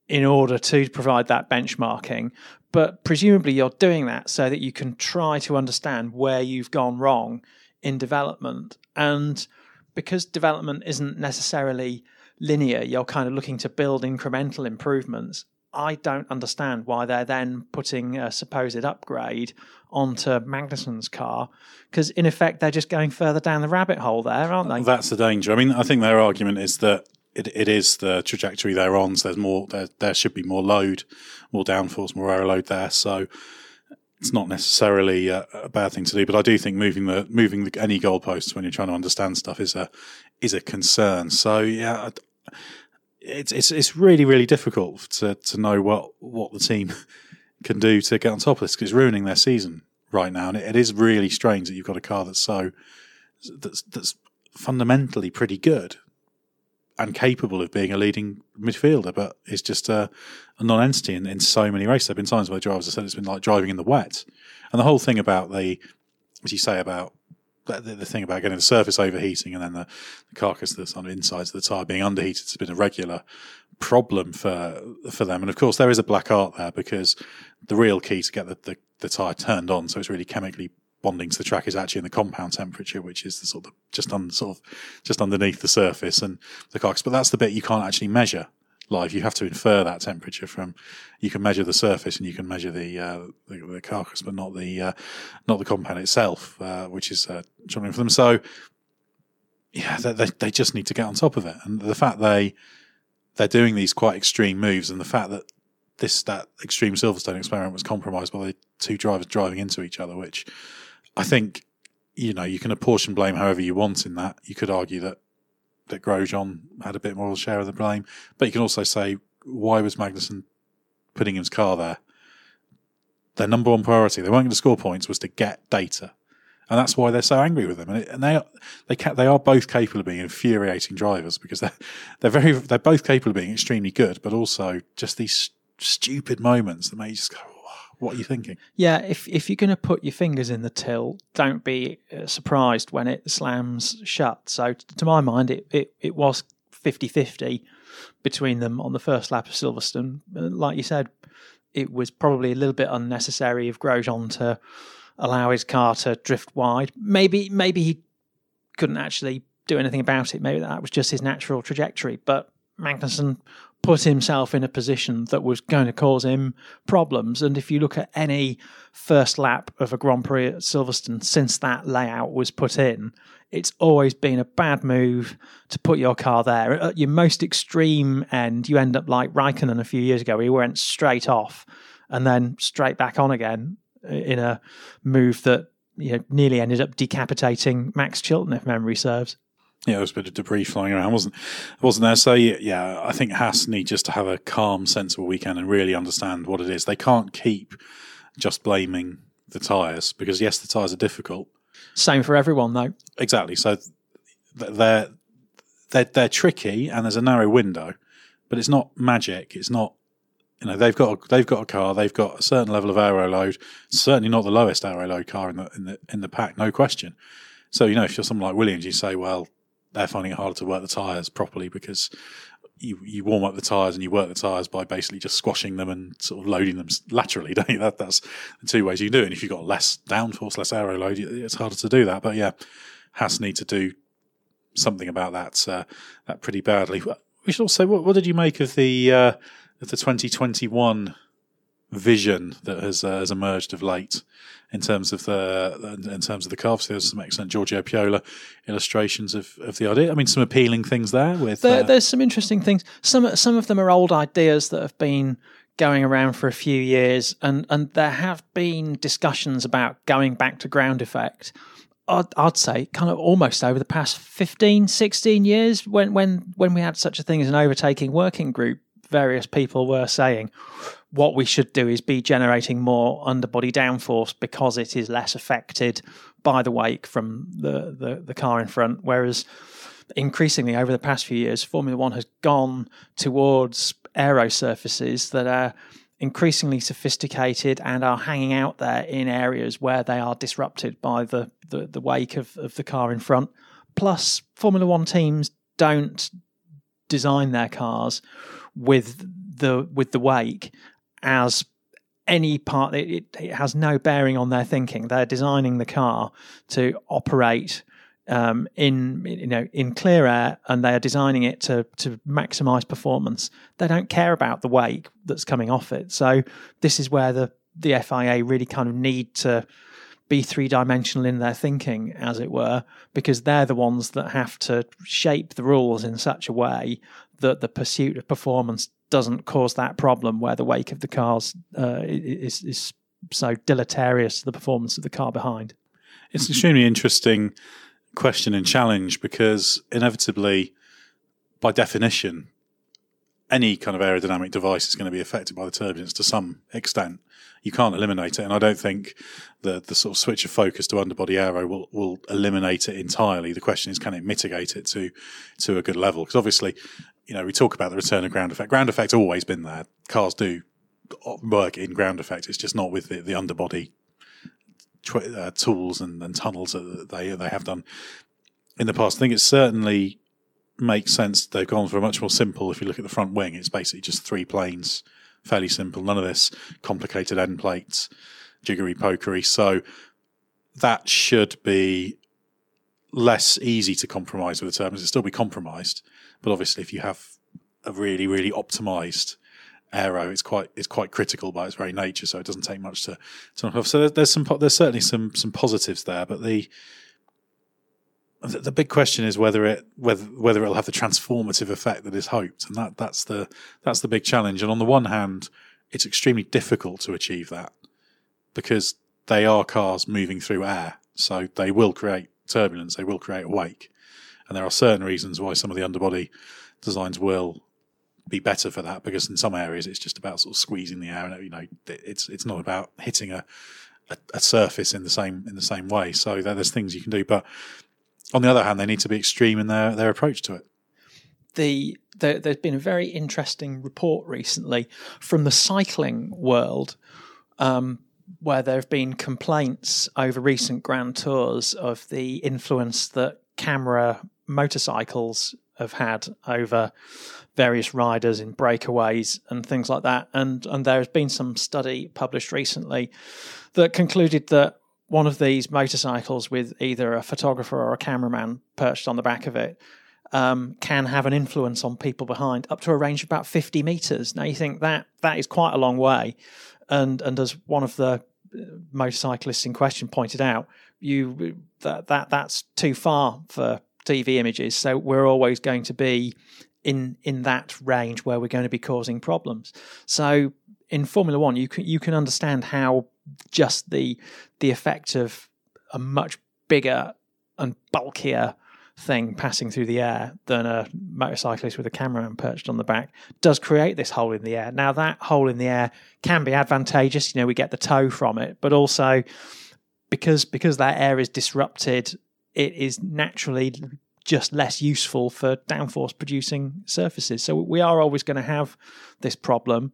in order to provide that benchmarking, but presumably you're doing that so that you can try to understand where you've gone wrong in development. And because development isn't necessarily linear, you're kind of looking to build incremental improvements. I don't understand why they're then putting a supposed upgrade onto Magnussen's car because, in effect, they're just going further down the rabbit hole there, aren't they? That's the danger. I mean, I think their argument is that it, it is the trajectory they're on. So there's more. There, there should be more load, more downforce, more aero load there. So it's not necessarily a, a, bad thing to do, but I do think moving the moving the, any goalposts when you're trying to understand stuff is a is a concern. So yeah, it's it's it's really really difficult to to know what what the team can do to get on top of this because it's ruining their season right now, and it, it is really strange that you've got a car that's so that's that's fundamentally pretty good and capable of being a leading midfielder, but it's just a, a non-entity in, in so many races. There have been times where drivers have said it's been like driving in the wet, and the whole thing about the, as you say about the, the thing about getting the surface overheating and then the, the carcass that's on the insides of the tyre being underheated has been a regular problem for for them. And of course, there is a black art there because the real key to get the, the, the tyre turned on, so it's really chemically bonding to the track, is actually in the compound temperature, which is the sort of just on sort of just underneath the surface and the carcass. But that's the bit you can't actually measure live. You have to infer that temperature from. You can measure the surface and you can measure the uh, the, the, carcass, but not the uh, not the compound itself, uh, which is uh, troubling for them. So yeah, they, they, they just need to get on top of it, and the fact they they're doing these quite extreme moves, and the fact that this that extreme Silverstone experiment was compromised by the two drivers driving into each other, which I think you know you can apportion blame however you want in that. You could argue that that Grosjean had a bit more share of the blame. But you can also say, why was Magnussen putting his car there? Their number one priority, they weren't going to score points, was to get data. And that's why they're so angry with them. And, it, and they, are, they, ca- they are both capable of being infuriating drivers because they're, they're very, they're both capable of being extremely good, but also just these stupid moments that make you just go, what are you thinking? Yeah, if if you're going to put your fingers in the till, don't be uh, surprised when it slams shut. So, to my mind, it, it, it was 50 50 between them on the first lap of Silverstone. Uh, like you said, it was probably a little bit unnecessary of Grosjean to allow his car to drift wide. Maybe maybe he couldn't actually do anything about it. Maybe that was just his natural trajectory. But Magnussen put himself in a position that was going to cause him problems. And if you look at any first lap of a Grand Prix at Silverstone since that layout was put in, it's always been a bad move to put your car there. At your most extreme end, you end up like Raikkonen a few years ago, he went straight off and then straight back on again uh, in a move that you know, nearly ended up decapitating Max Chilton, if memory serves yeah, there was a bit of debris flying around, wasn't wasn't there? So yeah, I think Haas need just to have a calm, sensible weekend and really understand what it is. They can't keep just blaming the tyres because yes, the tyres are difficult. Same for everyone, though. Exactly. So they're they're they're tricky, and there's a narrow window, but it's not magic. It's not you know they've got a, they've got a car, they've got a certain level of aero load. Certainly not the lowest aero load car in the in the in the pack, no question. So you know if you're someone like Williams, you say, well, they're finding it harder to work the tyres properly because you, you warm up the tyres and you work the tyres by basically just squashing them and sort of loading them laterally, don't you? That, that's the two ways you can do it. And if you've got less downforce, less aero load, it's harder to do that. But yeah, Haas need to do something about that uh, that pretty badly. We should also, what, what did you make of the uh, of the 2021 vision that has uh, has emerged of late in terms of the in terms of the cars. There's some excellent Giorgio Piola illustrations of, of the idea. I mean, some appealing things there. With there, uh, there's some interesting things. Some some of them are old ideas that have been going around for a few years, and and there have been discussions about going back to ground effect. I'd, I'd say kind of almost over the past 15, 16 years when, when, when we had such a thing as an overtaking working group, various people were saying what we should do is be generating more underbody downforce because it is less affected by the wake from the, the, the car in front. Whereas increasingly over the past few years, Formula One has gone towards aero surfaces that are increasingly sophisticated and are hanging out there in areas where they are disrupted by the, the, the wake of, of the car in front. Plus, Formula One teams don't design their cars with the with the wake as any part it, it, has no bearing on their thinking they're designing the car to operate um, in you know in clear air, and they are designing it to to maximize performance. They don't care about the wake that's coming off it. So this is where the the FIA really kind of need to be three dimensional in their thinking, as it were, because they're the ones that have to shape the rules in such a way that the pursuit of performance doesn't cause that problem where the wake of the cars uh, is, is so deleterious to the performance of the car behind. It's an extremely interesting question and challenge because inevitably, by definition, any kind of aerodynamic device is going to be affected by the turbulence to some extent. You can't eliminate it, and I don't think the the sort of switch of focus to underbody aero will will eliminate it entirely. The question is, can it mitigate it to to a good level? Because obviously, you know, we talk about the return of ground effect. Ground effect's always been there. Cars do work in ground effect. It's just not with the, the underbody uh, tools and, and, tunnels that they they have done in the past. I think it certainly makes sense. They've gone for a much more simple. If you look at the front wing, it's basically just three planes, fairly simple. None of this complicated end plates, jiggery pokery. So that should be less easy to compromise with the turbines. It'll still be compromised, but obviously, if you have a really really optimized aero. It's quite it's quite critical by its very nature, so it doesn't take much to to knock off. So there's some there's certainly some some positives there, but the the big question is whether it whether whether it'll have the transformative effect that is hoped, and that that's the that's the big challenge. And on the one hand, it's extremely difficult to achieve that because they are cars moving through air, so they will create turbulence, they will create wake, and there are certain reasons why some of the underbody designs will be better for that because in some areas it's just about sort of squeezing the air and you know it's it's not about hitting a, a, a surface in the same in the same way. So there's things you can do, but on the other hand, they need to be extreme in their their approach to it. The, the there's been a very interesting report recently from the cycling world. Um, where there have been complaints over recent Grand Tours of the influence that camera motorcycles have had over various riders in breakaways and things like that. And and there has been some study published recently that concluded that one of these motorcycles with either a photographer or a cameraman perched on the back of it um, can have an influence on people behind up to a range of about 50 meters. Now you think that that is quite a long way, and and as one of the uh, motorcyclists in question pointed out, you that that that's too far for TV images. So we're always going to be in in that range where we're going to be causing problems. So in Formula One, you can you can understand how just the the effect of a much bigger and bulkier thing passing through the air than a motorcyclist with a cameraman perched on the back does create this hole in the air. Now that hole in the air can be advantageous, you know, we get the tow from it, but also because because that air is disrupted, it is naturally just less useful for downforce producing surfaces. So we are always going to have this problem.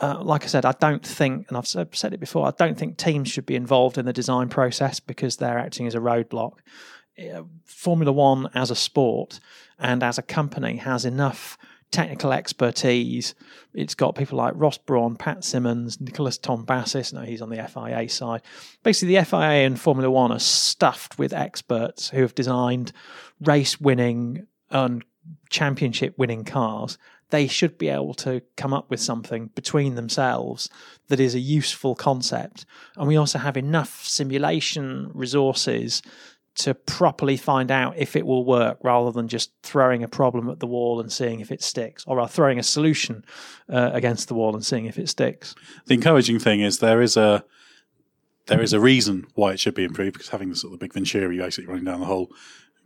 Uh, like I said, I don't think, and I've said it before, I don't think teams should be involved in the design process because they're acting as a roadblock. Uh, Formula One as a sport and as a company has enough technical expertise. It's got people like Ross Brawn, Pat Symonds, Nicholas Tombazis. No, he's on the FIA side. Basically, the FIA and Formula One are stuffed with experts who have designed race winning and championship winning cars. they should be able to come up with something between themselves that is a useful concept. And we also have enough simulation resources to properly find out if it will work rather than just throwing a problem at the wall and seeing if it sticks, or rather throwing a solution uh, against the wall and seeing if it sticks. The encouraging thing is there is a there is a reason why it should be improved because having the sort of big Venturi basically running down the whole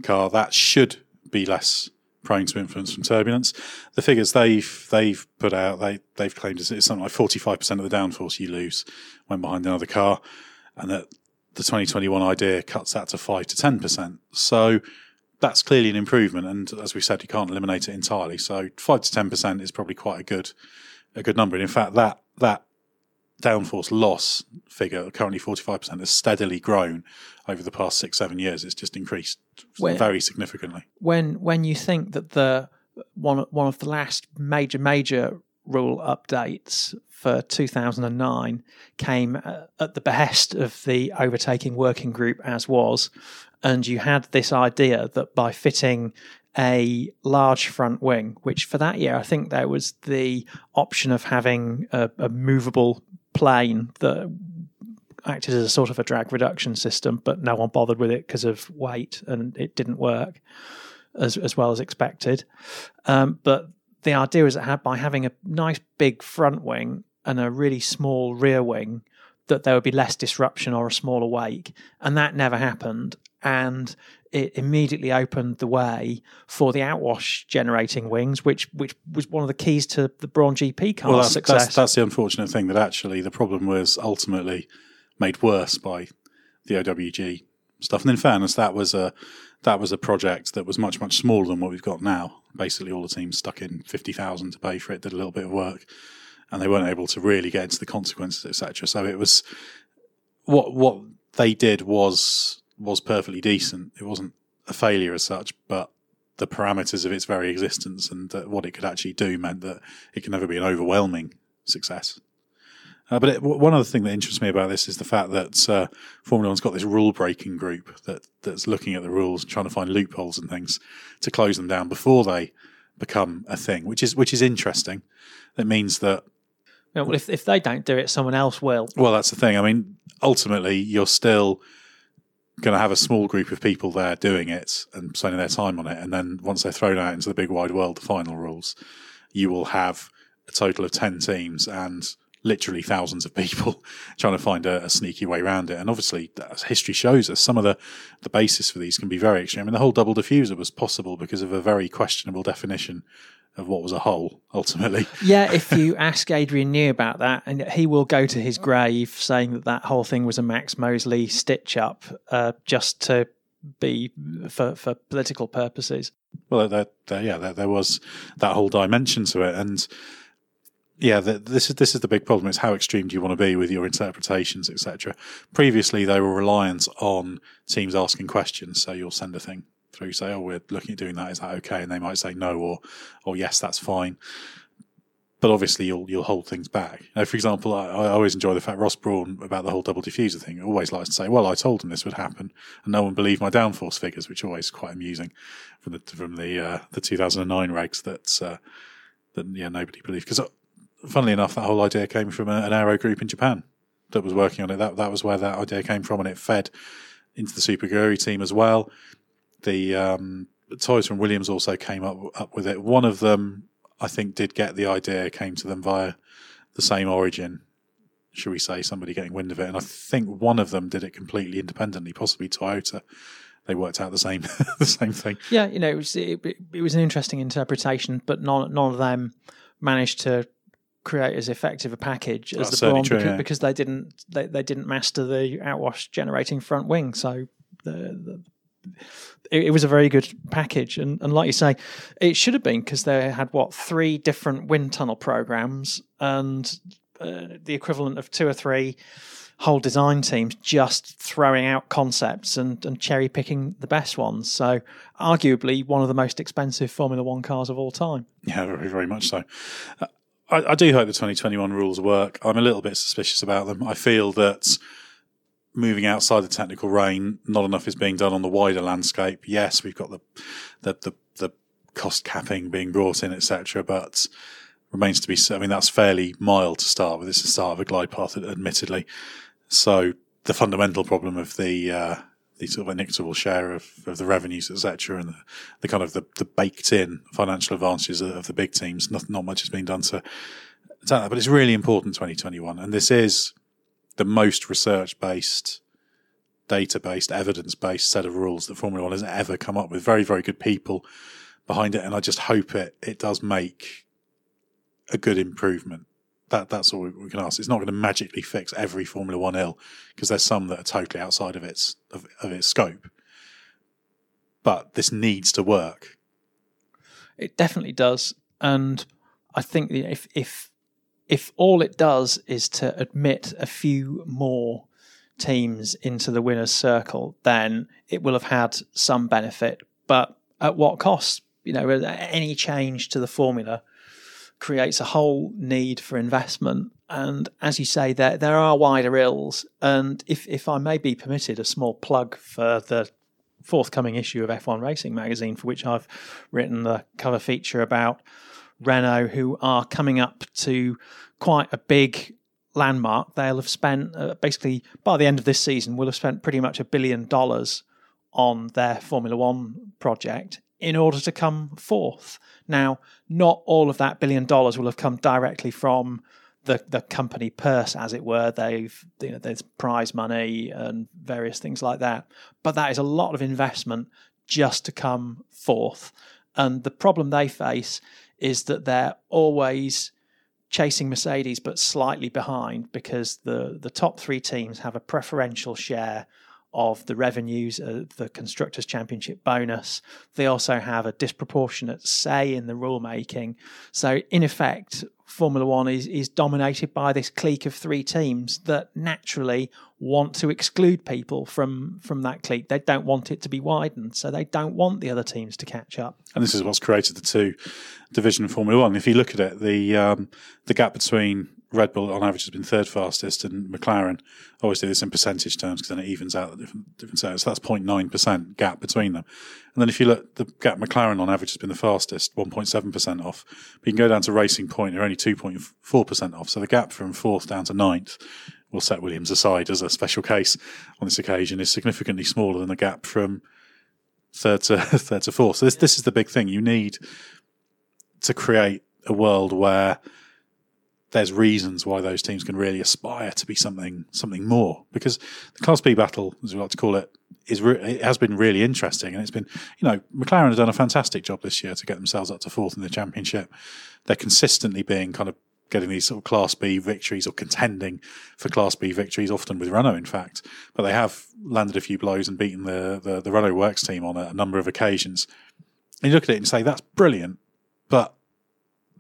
car that should be less prone to influence from turbulence. The figures they've they've put out they they've claimed it's something like forty five percent of the downforce you lose when behind another car, and that the 2021 idea cuts that to 5 to 10%. So that's clearly an improvement. And as we said, you can't eliminate it entirely. So 5 to 10% is probably quite a good, a good number. And in fact, that, that downforce loss figure, currently 45%, has steadily grown over the past six, seven years. It's just increased when, very significantly. When, when you think that the, one, one of the last major, major rule updates for 2009 came uh, at the behest of the overtaking working group as was. And you had this idea that by fitting a large front wing which for that year i think there was the option of having a, a movable plane that acted as a sort of a drag reduction system but no one bothered with it because of weight and it didn't work as, as well as expected. Um, but the idea is that by having a nice big front wing and a really small rear wing that there would be less disruption or a smaller wake. And that never happened. And it immediately opened the way for the outwash generating wings, which which was one of the keys to the Brawn GP car's well, that's, success. That's, that's the unfortunate thing that actually the problem was ultimately made worse by the OWG stuff. And in fairness, that was a that was a project that was much much smaller than what we've got now. Basically, all the teams stuck in fifty thousand to pay for it, did a little bit of work, and they weren't able to really get into the consequences, etc. So it was what what they did was was perfectly decent. It wasn't a failure as such, but the parameters of its very existence and what it could actually do meant that it can never be an overwhelming success. Uh, but it, one other thing that interests me about this is the fact that uh, Formula One's got this rule breaking group that that's looking at the rules, trying to find loopholes and things to close them down before they become a thing, which is which is interesting. It means that well, if if they don't do it, someone else will. Well, that's the thing. I mean, ultimately, you're still going to have a small group of people there doing it and spending their time on it, and then once they're thrown out into the big wide world, the final rules, you will have a total of ten teams and literally thousands of people trying to find a, a, sneaky way around it. And obviously, as history shows us, some of the, the basis for these can be very extreme. I mean, the whole double diffuser was possible because of a very questionable definition of what was a hole ultimately. Yeah, if you ask Adrian Newey about that, and he will go to his grave saying that that whole thing was a Max Mosley stitch up uh, just to be for for political purposes. Well, there, there, yeah, there, there, was that whole dimension to it, and yeah, the, this is this is the big problem. It's how extreme do you want to be with your interpretations, etc. Previously, they were reliant on teams asking questions, so you'll send a thing through, say, "Oh, we're looking at doing that. Is that okay?" And they might say no, or "or yes, that's fine." But obviously, you'll you'll hold things back. Now, for example, I, I always enjoy the fact Ross Brawn about the whole double diffuser thing. Always likes to say, "Well, I told him this would happen, and no one believed my downforce figures," which always quite amusing from the from the uh, the 2009 regs that uh, that yeah nobody believed. Because, uh, funnily enough, that whole idea came from a, an aero group in Japan that was working on it. That that was where that idea came from, and it fed into the Super Aguri team as well the um, toys from Williams also came up up with it. One of them, I think, did get the idea, came to them via the same origin. Should we say somebody getting wind of it? And I think one of them did it completely independently, possibly Toyota. They worked out the same the same thing. Yeah, you know, it was it, it was an interesting interpretation, but none none of them managed to create as effective a package as That's the Brawn because, yeah. because, they didn't they, they didn't master the outwash generating front wing. So the, the it, it, was a very good package. And, and like you say, it should have been because they had what three different wind tunnel programs and uh, the equivalent of two or three whole design teams just throwing out concepts and, and cherry picking the best ones. So, arguably, one of the most expensive Formula One cars of all time. Yeah, very, very much so. Uh, I, I do hope the 2021 rules work. I'm a little bit suspicious about them. I feel that moving outside the technical reign, not enough is being done on the wider landscape. Yes, we've got the the the, the cost capping being brought in, etc. But remains to be. I mean, that's fairly mild to start with. It's the start of a glide path, admittedly. So the fundamental problem of the uh, the sort of inequitable share of, of the revenues, etc., and the, the, kind of the, the baked in financial advantages of, of the big teams. Not, not much has been done to, to that, but it's really important 2021, and this is the most research based, data based, evidence based set of rules that Formula One has ever come up with. Very, very good people behind it, and I just hope it it does make a good improvement. That that's all we can ask. It's not going to magically fix every Formula One ill because there's some that are totally outside of its of, of its scope. But this needs to work. It definitely does, and I think if if if all it does is to admit a few more teams into the winner's circle, then it will have had some benefit. But at what cost? You know, any change to the formula creates a whole need for investment. And as you say, there there are wider ills. And if if I may be permitted a small plug for the forthcoming issue of F1 Racing magazine, for which I've written the cover feature about Renault, who are coming up to quite a big landmark. They'll have spent uh, basically by the end of this season, will have spent pretty much a billion dollars on their Formula One project in order to come fourth. Now, not all of that billion dollars will have come directly from the the company purse, as it were. They've you know there's prize money and various things like that, but that is a lot of investment just to come fourth. And the problem they face is that they're always chasing Mercedes, but slightly behind because the the top three teams have a preferential share of the revenues of the Constructors' Championship bonus. They also have a disproportionate say in the rulemaking. So, in effect, Formula One is, is dominated by this clique of three teams that naturally want to exclude people from, from that clique. They don't want it to be widened, so they don't want the other teams to catch up. And this is what's created the two division Formula One. If you look at it, the um, the gap between Red Bull on average has been third fastest, and McLaren always do this in percentage terms because then it evens out the different different sets. So that's 0.9 percent gap between them. And then if you look, the gap McLaren on average has been the fastest, 1.7 percent off. But you can go down to Racing Point, they're only 2.4 percent off. So the gap from fourth down to ninth, we'll set Williams aside as a special case on this occasion, is significantly smaller than the gap from third to third to fourth. So this this is the big thing. You need to create a world where there's reasons why those teams can really aspire to be something something more. Because the Class B battle, as we like to call it, is re- it has been really interesting, and it's been you know McLaren have done a fantastic job this year to get themselves up to fourth in the championship. They're consistently being kind of getting these sort of Class B victories or contending for Class B victories, often with Renault, in fact. But they have landed a few blows and beaten the the, the Renault Works team on a, a number of occasions. And you look at it and say that's brilliant, but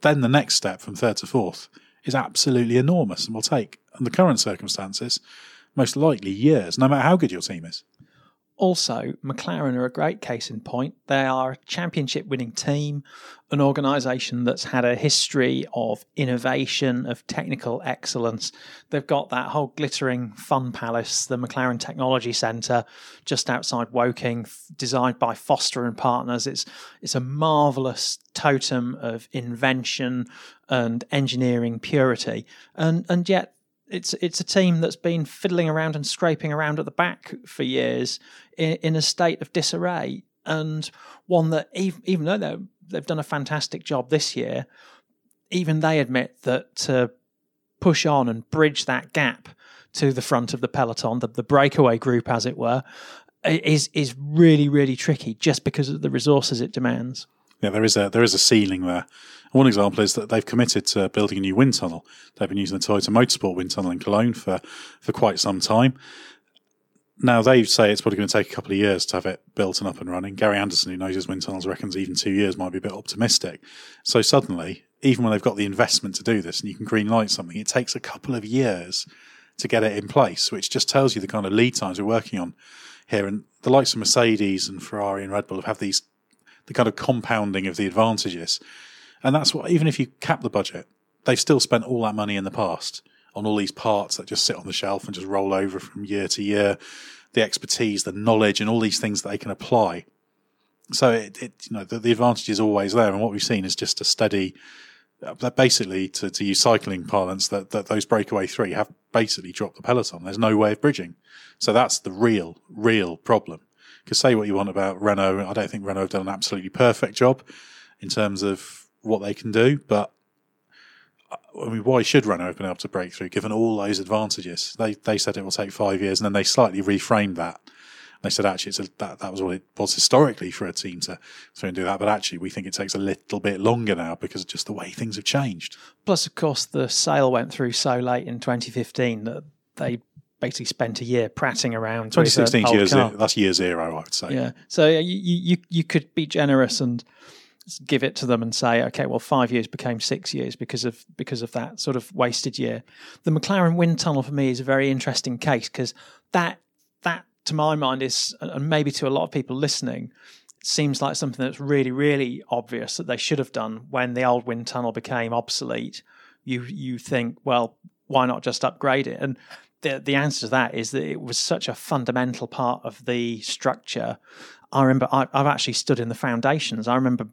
then the next step from third to fourth is absolutely enormous and will take, under current circumstances, most likely years, no matter how good your team is. Also, McLaren are a great case in point. They are a championship winning team, an organisation that's had a history of innovation, of technical excellence. They've got that whole glittering fun palace, the McLaren Technology Centre, just outside Woking, designed by Foster and Partners. It's, it's a marvellous totem of invention and engineering purity. And, and yet, it's it's a team that's been fiddling around and scraping around at the back for years in, in a state of disarray, and one that even, even though they've done a fantastic job this year, even they admit that to push on and bridge that gap to the front of the peloton, the, the breakaway group, as it were, is is really really tricky just because of the resources it demands. Yeah, there is a there is a ceiling there. One example is that they've committed to building a new wind tunnel. They've been using the Toyota Motorsport wind tunnel in Cologne for, for quite some time. Now they say it's probably going to take a couple of years to have it built and up and running. Gary Anderson, who knows his wind tunnels, reckons even two years might be a bit optimistic. So suddenly, even when they've got the investment to do this and you can green light something, it takes a couple of years to get it in place, which just tells you the kind of lead times we're working on here. And the likes of Mercedes and Ferrari and Red Bull have these the kind of compounding of the advantages. And that's what, even if you cap the budget, they've still spent all that money in the past on all these parts that just sit on the shelf and just roll over from year to year. The expertise, the knowledge, and all these things that they can apply so it, it you know the, the advantage is always there, and what we've seen is just a steady. Uh, basically, to, to use cycling parlance, that, that those breakaway three have basically dropped the peloton. There's no way of bridging, so that's the real, real problem. Because say what you want about Renault, I don't think Renault have done an absolutely perfect job in terms of what they can do, but uh, I mean, why should Renault have been able to break through given all those advantages? They they said it will take five years, and then they slightly reframed that. They said actually it's a, that that was what it was historically for a team to to do that, but actually we think it takes a little bit longer now because of just the way things have changed. Plus, of course, the sale went through so late in 2015 that they basically spent a year prattling around. 2016 year zero, that's year zero, I would say. Yeah, so you you you could be generous and give it to them and say, okay, well, five years became six years because of because of that sort of wasted year. The McLaren wind tunnel for me is a very interesting case because that that to my mind is, and maybe to a lot of people listening, seems like something that's really really obvious that they should have done when the old wind tunnel became obsolete. You you think, well, why not just upgrade it? And the the answer to that is that it was such a fundamental part of the structure. I remember I, have actually stood in the foundations. I remember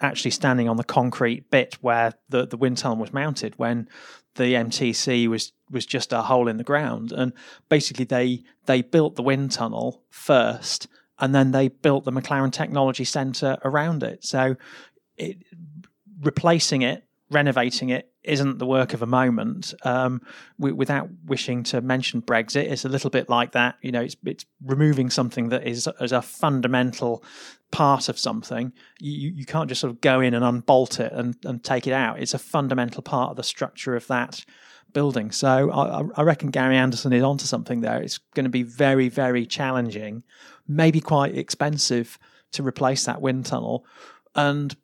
actually standing on the concrete bit where the, the wind tunnel was mounted when the MTC was was just a hole in the ground. And basically, they they built the wind tunnel first, and then they built the McLaren Technology Centre around it. So, it, replacing it, renovating it, isn't the work of a moment. Um, without wishing to mention Brexit, it's a little bit like that. You know, it's it's removing something that is as a fundamental part of something. You you can't just sort of go in and unbolt it and, and take it out. It's a fundamental part of the structure of that building. So I, I reckon Gary Anderson is onto something there. It's going to be very very challenging, maybe quite expensive to replace that wind tunnel, and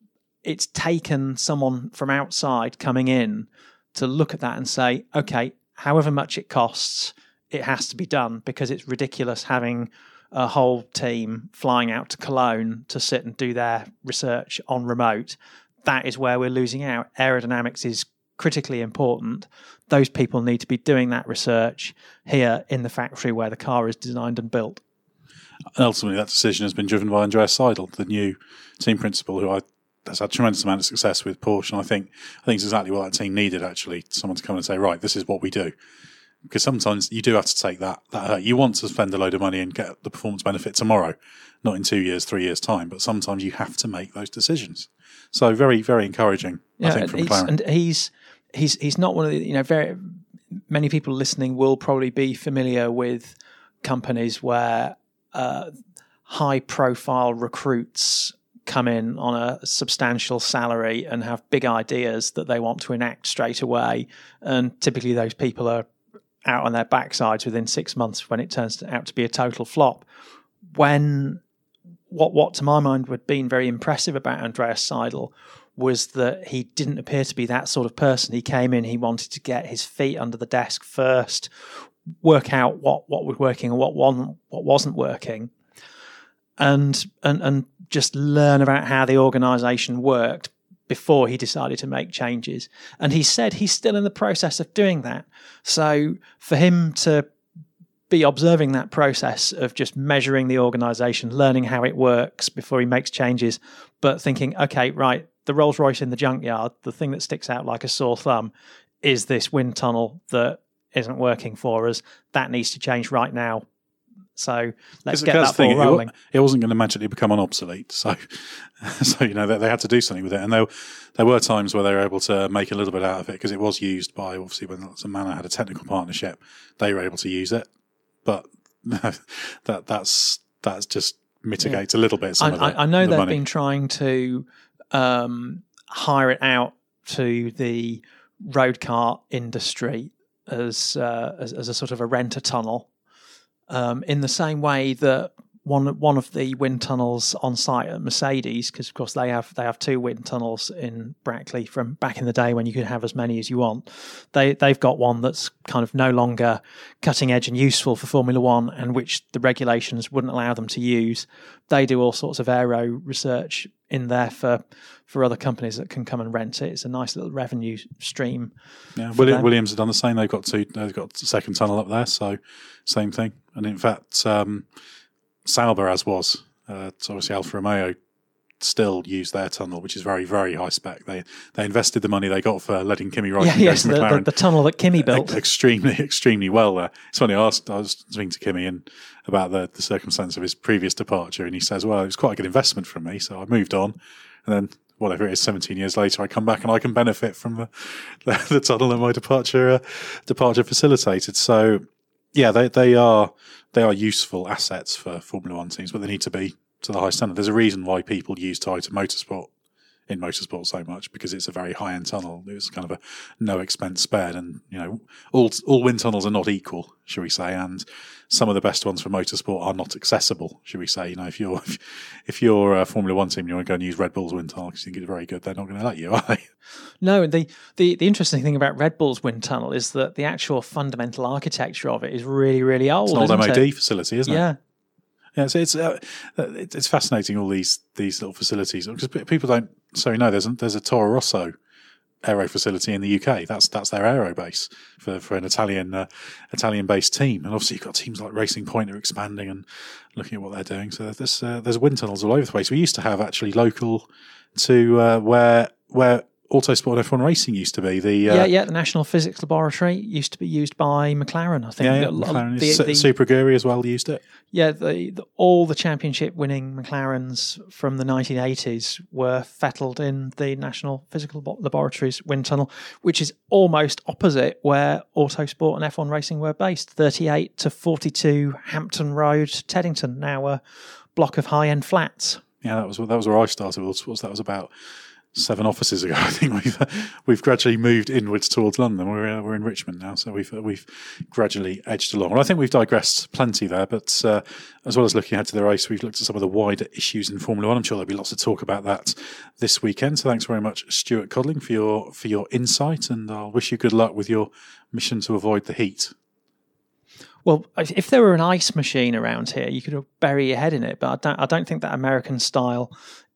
it's taken someone from outside coming in to look at that and say, okay, however much it costs, it has to be done because it's ridiculous having a whole team flying out to Cologne to sit and do their research on remote. That is where we're losing out. Aerodynamics is critically important. Those people need to be doing that research here in the factory where the car is designed and built. And ultimately, that decision has been driven by Andreas Seidl, the new team principal, who I has had tremendous amount of success with Porsche, and I think I think it's exactly what that team needed. Actually, someone to come and say, right, this is what we do. Because sometimes you do have to take that that hurt. You want to spend a load of money and get the performance benefit tomorrow, not in two years, three years time. But sometimes you have to make those decisions. So very, very encouraging. Yeah, I think from McLaren. And he's he's he's not one of the you know very many people listening will probably be familiar with companies where uh, high profile recruits come in on a substantial salary and have big ideas that they want to enact straight away. And typically, those people are out on their backsides within six months when it turns out to be a total flop. When what, what to my mind would have been very impressive about Andreas Seidl was that he didn't appear to be that sort of person. He came in, he wanted to get his feet under the desk first, work out what, what was working and what wasn't, what wasn't working, and and and just learn about how the organization worked before he decided to make changes. And he said he's still in the process of doing that. So for him to be observing that process of just measuring the organization, learning how it works before he makes changes, but thinking, okay, right, the Rolls Royce in the junkyard, the thing that sticks out like a sore thumb is this wind tunnel that isn't working for us. That needs to change right now so let's get that thing, ball rolling. It, wasn't going to magically become an obsolete, so so you know they, they, had to do something with it, and there there were times where they were able to make a little bit out of it because it was used by obviously when Manor had a technical partnership, they were able to use it, but that that's that's just mitigates yeah. a little bit. I, the, I, know the they've money. been trying to um, hire it out to the road car industry as, uh, as, as a sort of a renter tunnel um, in the same way that one one of the wind tunnels on site at Mercedes, because of course they have they have two wind tunnels in Brackley from back in the day when you could have as many as you want. They they've got one that's kind of no longer cutting edge and useful for Formula One, and which the regulations wouldn't allow them to use. They do all sorts of aero research in there for for other companies that can come and rent it. It's a nice little revenue stream. Yeah, William, Williams have done the same. They've got two. They've got the second tunnel up there, so same thing. And in fact. Um, Sauber as was Uh, so obviously Alfa Romeo still use their tunnel, which is very, very high spec. They they invested the money they got for letting Kimi Räikkönen Yeah, go yes, to the, the, tunnel that Kimi built. ex- extremely, extremely well there. It's funny. I, asked, I was speaking to Kimi and about the, the circumstance of his previous departure, and he says, "Well, it was quite a good investment from me, so I moved on, and then." Whatever it is, seventeen years later, I come back and I can benefit from the the, the tunnel that my departure uh, departure facilitated. So, yeah, they they are they are useful assets for Formula One teams, but they need to be to the high standard. There's a reason why people use Toyota Motorsport in motorsport so much because it's a very high end tunnel. It's kind of a no expense spared, and you know all all wind tunnels are not equal, shall we say? And some of the best ones for motorsport are not accessible, shall we say? You know, if you're if, if you're a Formula One team, and you want to go and use Red Bull's wind tunnel because you think it's very good, they're not going to let you, are they? No, and the, the the interesting thing about Red Bull's wind tunnel is that the actual fundamental architecture of it is really, really old. It's an old MOD it? facility, isn't it? Yeah. Yeah, so it's uh, it's fascinating all these these little facilities because people don't sorry no there's a, there's a Toro Rosso aero facility in the UK that's that's their aero base for, for an Italian uh, Italian based team. And obviously you've got teams like Racing Point are expanding and looking at what they're doing. So there's uh, there's wind tunnels all over the place. We used to have actually local to uh, where where Autosport F1 Racing used to be the uh, yeah, yeah. The National Physics Laboratory used to be used by McLaren. I think. yeah, yeah, McLaren, the- the- Super Aguri as well used it Yeah, the, the, all the championship winning McLarens from the 1980s were fettled in the National Physical Labo- Laboratories wind tunnel, which is almost opposite where Autosport and F1 Racing were based 38 to 42 Hampton Road, Teddington, now a block of high end flats. Yeah, that was that was where I started. Autosports. That was about seven offices ago. I think we've we've gradually moved inwards towards London. We're uh, we're in Richmond now, so we've uh, we've gradually edged along. Well, I think we've digressed plenty there, but uh, as well as looking ahead to the race, we've looked at some of the wider issues in Formula One. I'm sure there'll be lots of talk about that this weekend. So thanks very much, Stuart Codling, for your for your insight, and I'll wish you good luck with your mission to avoid the heat. Well, if if there were an ice machine around here, you could bury your head in it. But I don't. I don't think that American style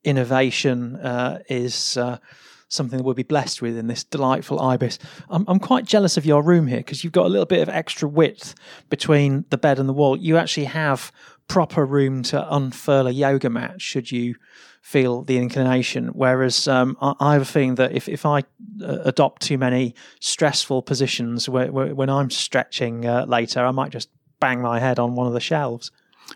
innovation uh, is uh, something that we'll be blessed with in this delightful ibis. I'm, I'm quite jealous of your room here because you've got a little bit of extra width between the bed and the wall. You actually have proper room to unfurl a yoga mat should you feel the inclination. Whereas um, I, I have a feeling that if, if I uh, adopt too many stressful positions where, where, when I'm stretching uh, later, I might just bang my head on one of the shelves.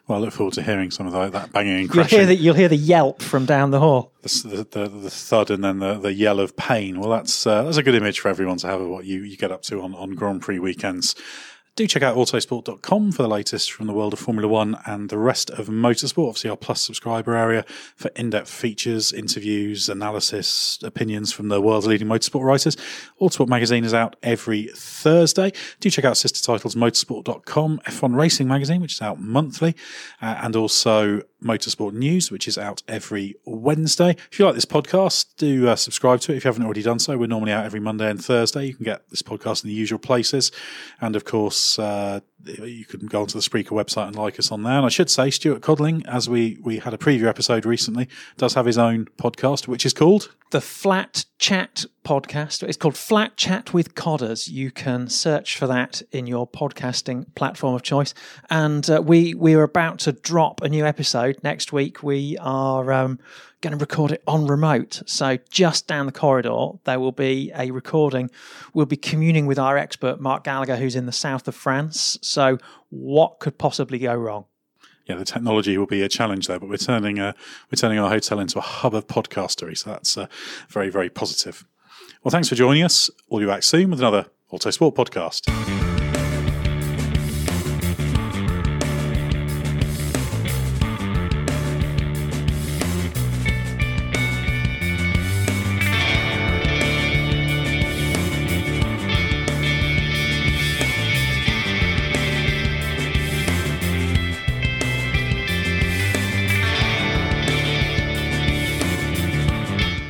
Well, I look forward to hearing some of that, that banging and You'll hear, the, you'll hear the yelp from down the hall. the, the, the thud and then the, the yell of pain. Well, that's uh, that's a good image for everyone to have of what you, you get up to on, on Grand Prix weekends. Do check out autosport.com for the latest from the world of Formula One and the rest of motorsport. Obviously, our Plus subscriber area for in depth features, interviews, analysis, opinions from the world's leading motorsport writers. Autosport magazine is out every Thursday. Do check out sister titles motorsport.com, F1 Racing magazine, which is out monthly, uh, and also Motorsport News, which is out every Wednesday. If you like this podcast, do uh, subscribe to it if you haven't already done so. We're normally out every Monday and Thursday. You can get this podcast in the usual places. And of course, uh, you can go onto the Spreaker website and like us on there. And I should say, Stuart Codling, as we, we had a preview episode recently, does have his own podcast, which is called the Flat Chat podcast. It's called Flat Chat with Codders. You can search for that in your podcasting platform of choice. And uh, we we are about to drop a new episode next week. We are um, going to record it on remote. So just down the corridor, there will be a recording. We'll be communing with our expert Mark Gallagher, who's in the south of France. So what could possibly go wrong? yeah, the technology will be a challenge there, but we're turning uh, we're turning our hotel into a hub of podcastery, so that's uh, very very positive. Well, thanks for joining us. We'll be back soon with another Autosport podcast.